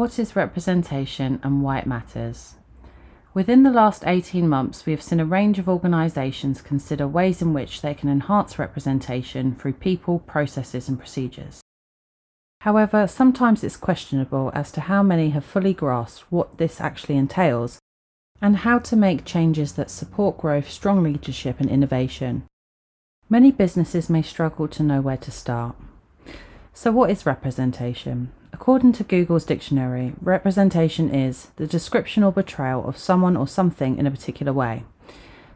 What is representation and why it matters? Within the last 18 months, we have seen a range of organisations consider ways in which they can enhance representation through people, processes, and procedures. However, sometimes it's questionable as to how many have fully grasped what this actually entails and how to make changes that support growth, strong leadership, and innovation. Many businesses may struggle to know where to start. So, what is representation? According to Google's dictionary, representation is the description or portrayal of someone or something in a particular way.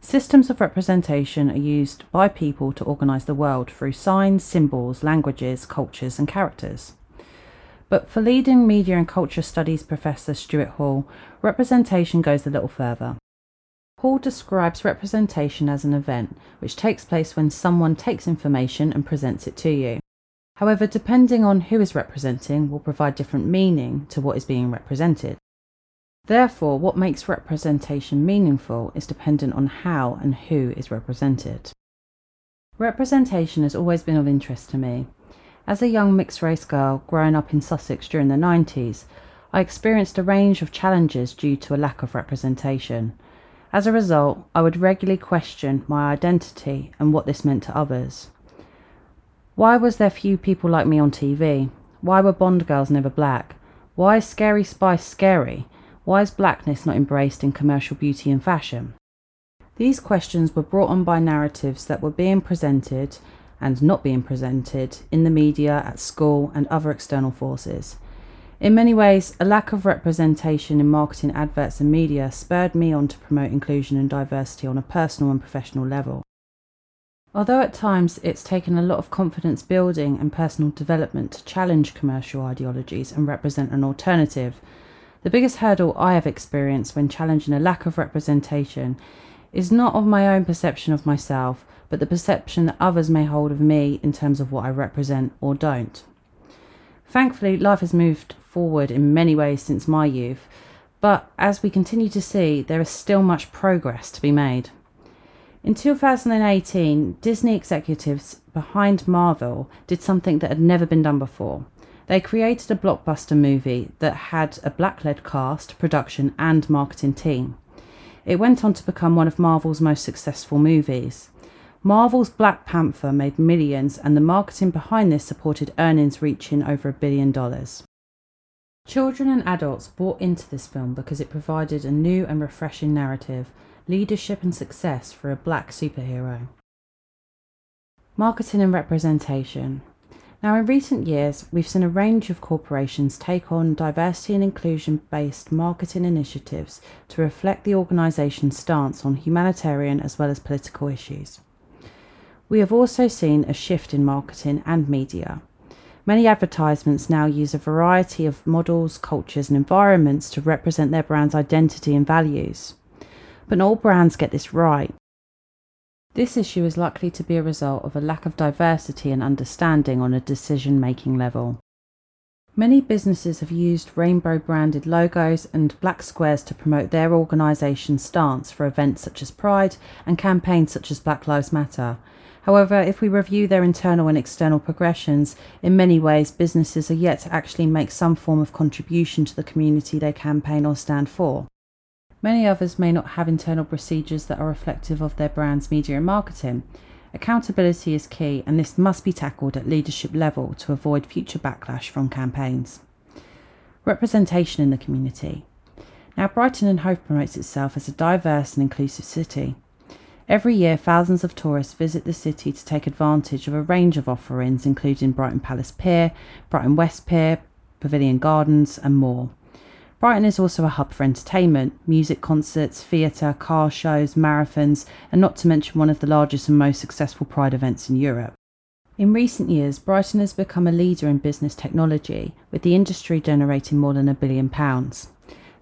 Systems of representation are used by people to organise the world through signs, symbols, languages, cultures, and characters. But for leading media and culture studies professor Stuart Hall, representation goes a little further. Hall describes representation as an event which takes place when someone takes information and presents it to you. However, depending on who is representing will provide different meaning to what is being represented. Therefore, what makes representation meaningful is dependent on how and who is represented. Representation has always been of interest to me. As a young mixed race girl growing up in Sussex during the 90s, I experienced a range of challenges due to a lack of representation. As a result, I would regularly question my identity and what this meant to others. Why was there few people like me on TV? Why were Bond girls never black? Why is Scary Spice scary? Why is blackness not embraced in commercial beauty and fashion? These questions were brought on by narratives that were being presented and not being presented in the media, at school, and other external forces. In many ways, a lack of representation in marketing, adverts, and media spurred me on to promote inclusion and diversity on a personal and professional level. Although at times it's taken a lot of confidence building and personal development to challenge commercial ideologies and represent an alternative, the biggest hurdle I have experienced when challenging a lack of representation is not of my own perception of myself, but the perception that others may hold of me in terms of what I represent or don't. Thankfully, life has moved forward in many ways since my youth, but as we continue to see, there is still much progress to be made. In 2018, Disney executives behind Marvel did something that had never been done before. They created a blockbuster movie that had a black led cast, production, and marketing team. It went on to become one of Marvel's most successful movies. Marvel's Black Panther made millions, and the marketing behind this supported earnings reaching over a billion dollars. Children and adults bought into this film because it provided a new and refreshing narrative leadership and success for a black superhero. Marketing and representation. Now, in recent years, we've seen a range of corporations take on diversity and inclusion based marketing initiatives to reflect the organisation's stance on humanitarian as well as political issues. We have also seen a shift in marketing and media. Many advertisements now use a variety of models, cultures, and environments to represent their brand's identity and values but not all brands get this right. This issue is likely to be a result of a lack of diversity and understanding on a decision making level. Many businesses have used rainbow branded logos and black squares to promote their organisation's stance for events such as Pride and campaigns such as Black Lives Matter. However, if we review their internal and external progressions, in many ways businesses are yet to actually make some form of contribution to the community they campaign or stand for. Many others may not have internal procedures that are reflective of their brand's media and marketing. Accountability is key, and this must be tackled at leadership level to avoid future backlash from campaigns. Representation in the community. Now, Brighton and Hove promotes itself as a diverse and inclusive city. Every year, thousands of tourists visit the city to take advantage of a range of offerings, including Brighton Palace Pier, Brighton West Pier, Pavilion Gardens, and more. Brighton is also a hub for entertainment, music concerts, theatre, car shows, marathons, and not to mention one of the largest and most successful Pride events in Europe. In recent years, Brighton has become a leader in business technology, with the industry generating more than a billion pounds.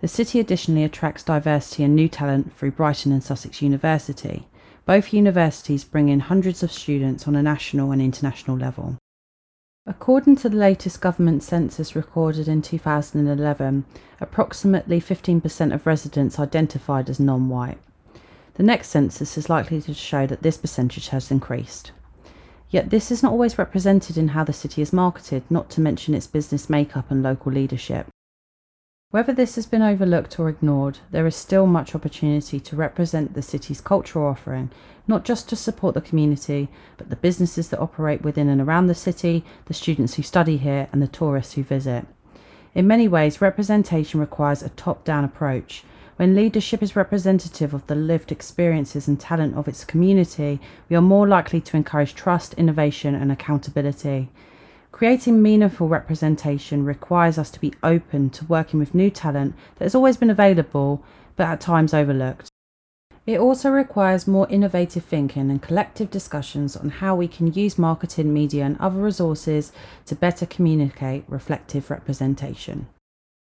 The city additionally attracts diversity and new talent through Brighton and Sussex University. Both universities bring in hundreds of students on a national and international level. According to the latest government census recorded in 2011, approximately 15% of residents identified as non white. The next census is likely to show that this percentage has increased. Yet this is not always represented in how the city is marketed, not to mention its business makeup and local leadership. Whether this has been overlooked or ignored, there is still much opportunity to represent the city's cultural offering, not just to support the community, but the businesses that operate within and around the city, the students who study here, and the tourists who visit. In many ways, representation requires a top down approach. When leadership is representative of the lived experiences and talent of its community, we are more likely to encourage trust, innovation, and accountability. Creating meaningful representation requires us to be open to working with new talent that has always been available but at times overlooked. It also requires more innovative thinking and collective discussions on how we can use marketing, media, and other resources to better communicate reflective representation.